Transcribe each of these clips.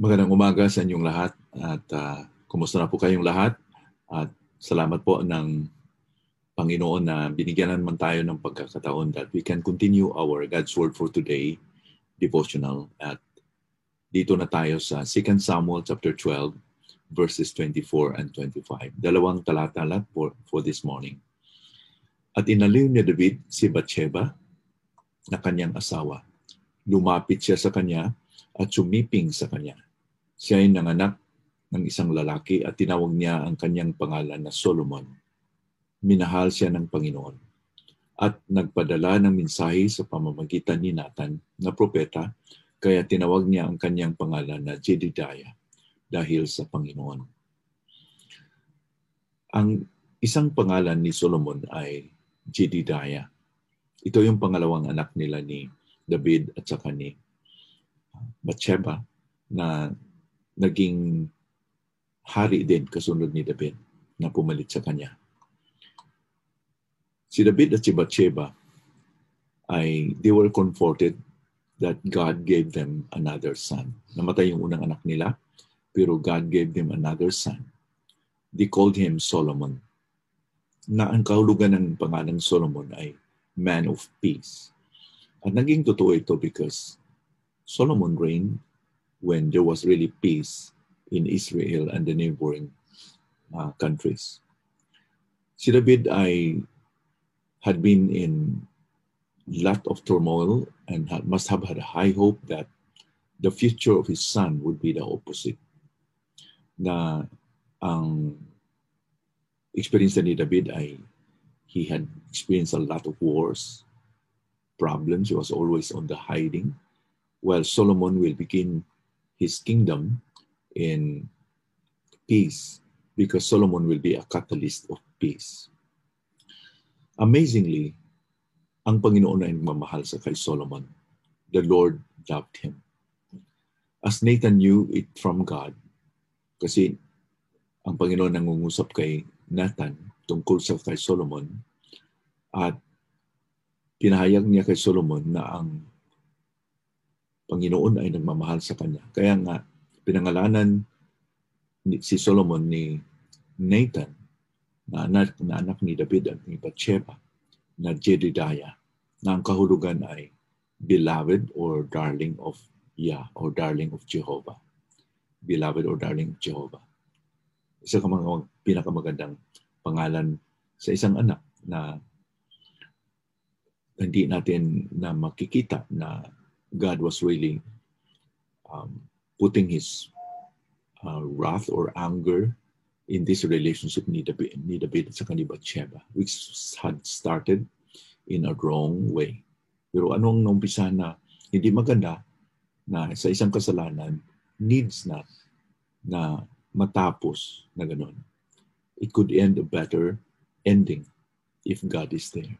Magandang umaga sa inyong lahat at uh, kumusta na po kayong lahat at salamat po ng Panginoon na binigyan naman tayo ng pagkakataon that we can continue our God's Word for Today devotional at dito na tayo sa 2 Samuel chapter 12 verses 24 and 25. Dalawang talata lang for, for this morning. At inaliw ni David si Bathsheba na kanyang asawa. Lumapit siya sa kanya at sumiping sa kanya siya ay nanganak ng isang lalaki at tinawag niya ang kanyang pangalan na Solomon. Minahal siya ng Panginoon at nagpadala ng mensahe sa pamamagitan ni Nathan na propeta kaya tinawag niya ang kanyang pangalan na Jedidiah dahil sa Panginoon. Ang isang pangalan ni Solomon ay Jedidiah. Ito yung pangalawang anak nila ni David at saka ni Bathsheba na naging hari din kasunod ni David na pumalit sa kanya. Si David at si Bathsheba ay they were comforted that God gave them another son. Namatay yung unang anak nila, pero God gave them another son. They called him Solomon. Na ang kahulugan ng pangalan Solomon ay man of peace. At naging totoo ito because Solomon reigned when there was really peace in Israel and the neighboring uh, countries. Si David ay had been in lot of turmoil and had, must have had high hope that the future of his son would be the opposite. Na ang experience ni David ay he had experienced a lot of wars, problems. He was always on the hiding. While Solomon will begin his kingdom in peace because Solomon will be a catalyst of peace. Amazingly, ang Panginoon ay nagmamahal sa kay Solomon. The Lord loved him. As Nathan knew it from God, kasi ang Panginoon nangungusap kay Nathan tungkol sa kay Solomon at pinahayag niya kay Solomon na ang Panginoon ay nagmamahal sa kanya. Kaya nga, pinangalanan ni, si Solomon ni Nathan, na anak, na anak ni David at ni Bathsheba, na Jedidiah, na ang kahulugan ay beloved or darling of Yah or darling of Jehovah. Beloved or darling of Jehovah. Isa ka mga pinakamagandang pangalan sa isang anak na hindi natin na makikita na God was really um, putting his uh, wrath or anger in this relationship ni David, ni David sa ni Bathsheba, which had started in a wrong way. Pero anong naumpisa na hindi maganda na sa isang kasalanan needs na na matapos na ganun. It could end a better ending if God is there.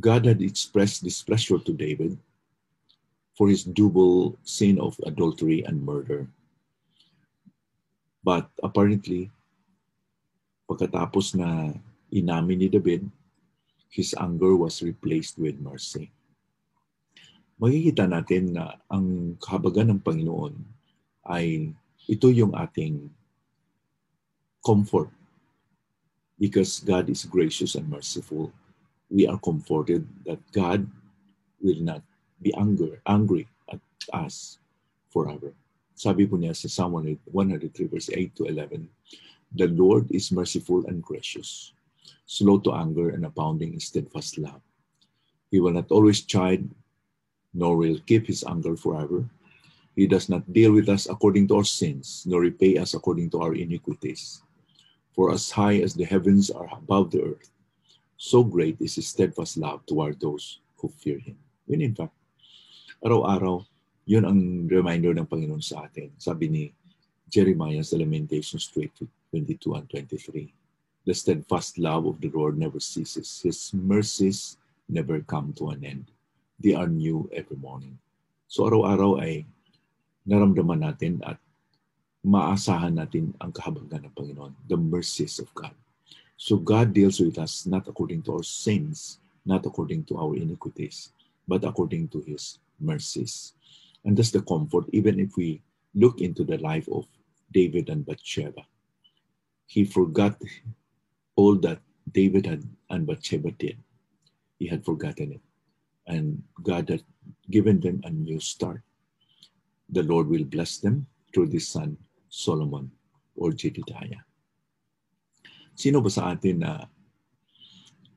God had expressed displeasure to David for his double sin of adultery and murder. But apparently, pagkatapos na inamin ni David, his anger was replaced with mercy. Makikita natin na ang kahabagan ng Panginoon ay ito yung ating comfort. Because God is gracious and merciful, we are comforted that God will not be anger, angry at us forever. Sabi po niya sa Psalm 103 verse 8 to 11, The Lord is merciful and gracious, slow to anger and abounding in steadfast love. He will not always chide, nor will keep his anger forever. He does not deal with us according to our sins, nor repay us according to our iniquities. For as high as the heavens are above the earth, so great is his steadfast love toward those who fear him. When in fact, araw-araw, yun ang reminder ng Panginoon sa atin. Sabi ni Jeremiah sa Lamentations 22 and 23. The steadfast love of the Lord never ceases. His mercies never come to an end. They are new every morning. So araw-araw ay naramdaman natin at maasahan natin ang kahabagan ng Panginoon, the mercies of God. So God deals with us not according to our sins, not according to our iniquities, but according to His mercies. And that's the comfort, even if we look into the life of David and Bathsheba. He forgot all that David had and Bathsheba did. He had forgotten it. And God had given them a new start. The Lord will bless them through this son, Solomon or Jedediah. Sino ba sa atin na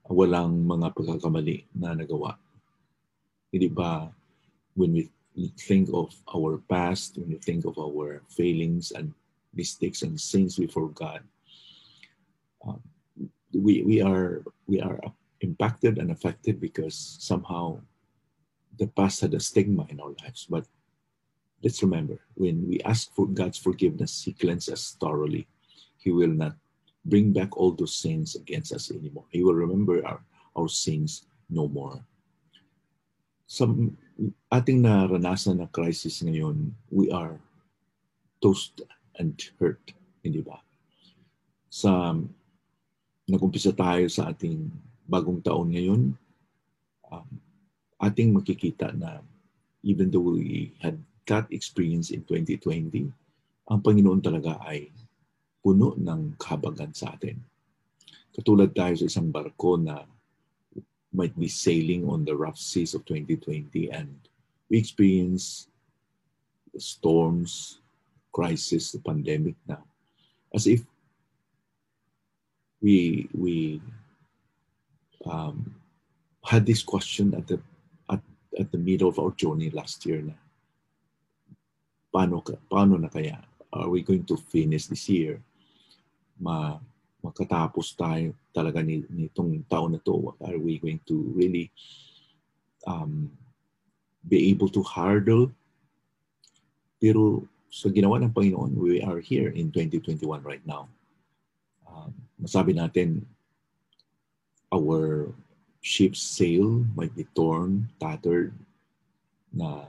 walang mga pagkakamali na nagawa? Hindi ba when we think of our past, when we think of our failings and mistakes and sins we forgot, um, we, we are we are impacted and affected because somehow the past had a stigma in our lives. But let's remember, when we ask for God's forgiveness, He cleanses us thoroughly. He will not bring back all those sins against us anymore. He will remember our, our sins no more. Sa ating naranasan na crisis ngayon, we are toast and hurt, hindi ba? Sa nagumpisa tayo sa ating bagong taon ngayon, um, ating makikita na even though we had that experience in 2020, ang Panginoon talaga ay puno ng kahabagan sa atin. Katulad tayo sa isang barko na might be sailing on the rough seas of 2020 and we experience the storms, crisis, the pandemic now, as if we we um, had this question at the at, at the middle of our journey last year na paano paano na kaya? Are we going to finish this year? Ma makatapos tayo talaga ni, nitong taon na to? Are we going to really um, be able to hurdle? Pero sa ginawa ng Panginoon, we are here in 2021 right now. Um, masabi natin, our ship's sail might be torn, tattered, na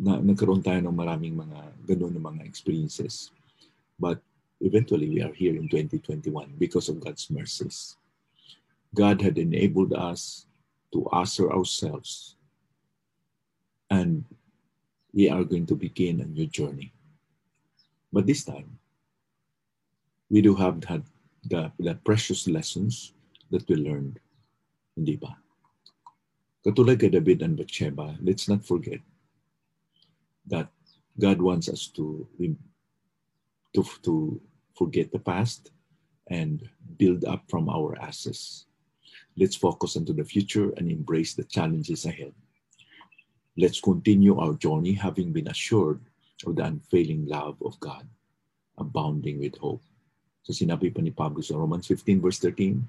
na nagkaroon tayo ng maraming mga ganun ng mga experiences. But eventually we are here in 2021 because of God's mercies. God had enabled us to answer ourselves and we are going to begin a new journey. But this time, we do have had the, the precious lessons that we learned. Hindi ba? Katulad kay David and Bathsheba, let's not forget that God wants us to, to, to forget the past, and build up from our ashes. Let's focus into the future and embrace the challenges ahead. Let's continue our journey having been assured of the unfailing love of God, abounding with hope. So sinabi pa ni Pablo sa Romans 15 verse 13,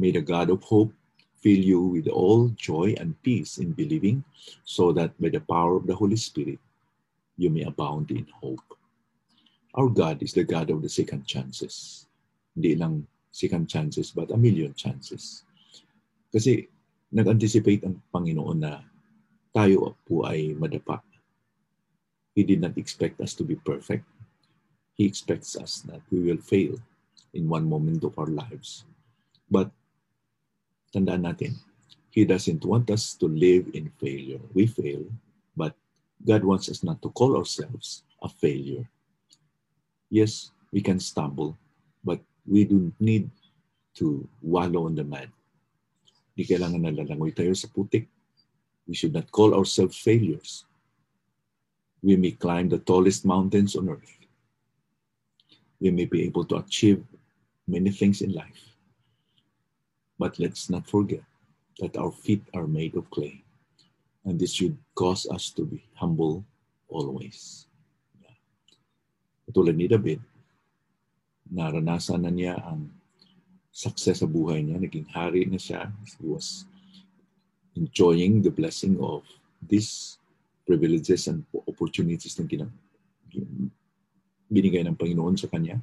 May the God of hope fill you with all joy and peace in believing, so that by the power of the Holy Spirit, you may abound in hope. Our God is the God of the second chances. Hindi lang second chances, but a million chances. Kasi nag-anticipate ang Panginoon na tayo po ay madapa. He did not expect us to be perfect. He expects us that we will fail in one moment of our lives. But tandaan natin, He doesn't want us to live in failure. We fail, but God wants us not to call ourselves a failure yes, we can stumble, but we don't need to wallow in the mud. Di kailangan nalalangoy tayo sa putik. We should not call ourselves failures. We may climb the tallest mountains on earth. We may be able to achieve many things in life. But let's not forget that our feet are made of clay. And this should cause us to be humble always. Tulad ni David, naranasan na niya ang success sa buhay niya. Naging hari na siya. He was enjoying the blessing of these privileges and opportunities na ginang, binigay ng Panginoon sa kanya.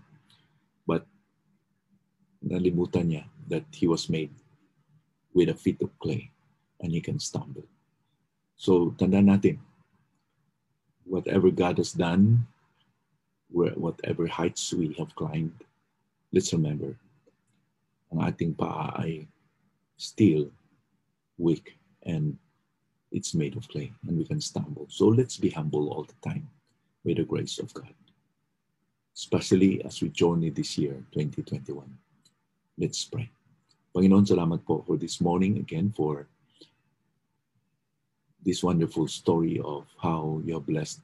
But nalimutan niya that he was made with a feet of clay and he can stumble. So, tanda natin, whatever God has done whatever heights we have climbed, let's remember, ang ating paa ay still weak and it's made of clay and we can stumble. So let's be humble all the time. with the grace of God. Especially as we journey this year, 2021. Let's pray. Panginoon, salamat po for this morning again for this wonderful story of how you have blessed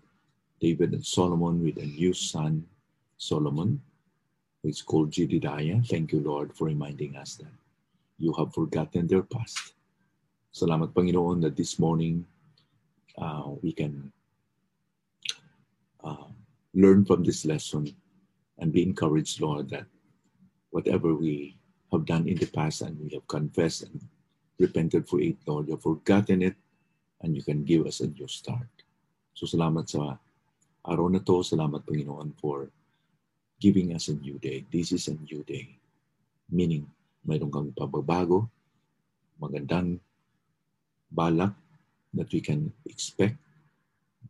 David and Solomon with a new son, Solomon, who is called Jedidiah. Thank you, Lord, for reminding us that you have forgotten their past. Salamat, Panginoon, that this morning uh, we can uh, learn from this lesson and be encouraged, Lord, that whatever we have done in the past and we have confessed and repented for it, Lord, you have forgotten it and you can give us a new start. So salamat sa araw na to. Salamat, Panginoon, for giving us a new day. This is a new day. Meaning, mayroon kang pababago, magandang balak that we can expect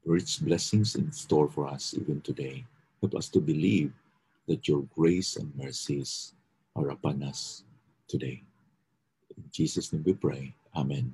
rich blessings in store for us even today. Help us to believe that your grace and mercies are upon us today. In Jesus' name we pray. Amen.